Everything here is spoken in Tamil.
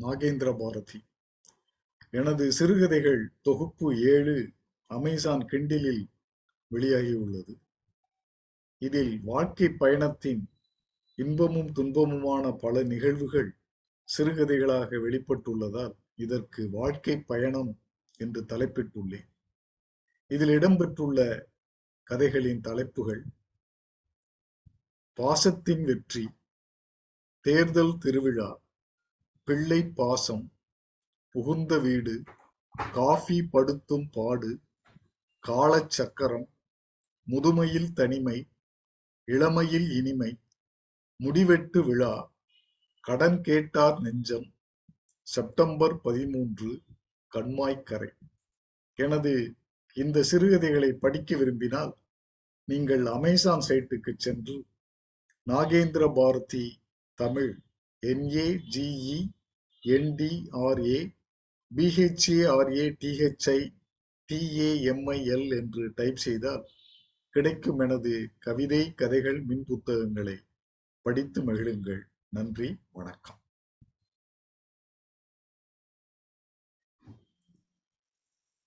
நாகேந்திர பாரதி. எனது சிறுகதைகள் தொகுப்பு ஏழு அமேசான் கிண்டிலில் வெளியாகியுள்ளது. இதில் வாழ்க்கை பயணத்தின் இன்பமும் துன்பமுமான பல நிகழ்வுகள் சிறுகதைகளாக வெளிப்பட்டுள்ளதால் இதற்கு வாழ்க்கை பயணம் என்று தலைப்பிட்டுள்ளேன். இதில் இடம்பெற்றுள்ள கதைகளின் தலைப்புகள் பாசத்தின் வெற்றி தேர்தல் திருவிழா பிள்ளை பாசம் புகுந்த வீடு காஃபி படுத்தும் பாடு காலச்சக்கரம் முதுமையில் தனிமை இளமையில் இனிமை முடிவெட்டு விழா கடன் கேட்டார் நெஞ்சம் செப்டம்பர் பதிமூன்று கண்மாய்க்கரை. எனது இந்த சிறுகதைகளை படிக்க விரும்பினால் நீங்கள் அமேசான் சைட்டுக்கு சென்று Nagendra Bharathi Tamil N A G E N D R A B H A R A T H I T A M I L என்று டைப் செய்தால் கிடைக்கும் எனது கவிதை கதைகள் மின் புத்தகங்களை படித்து மகிழுங்கள். நன்றி வணக்கம்.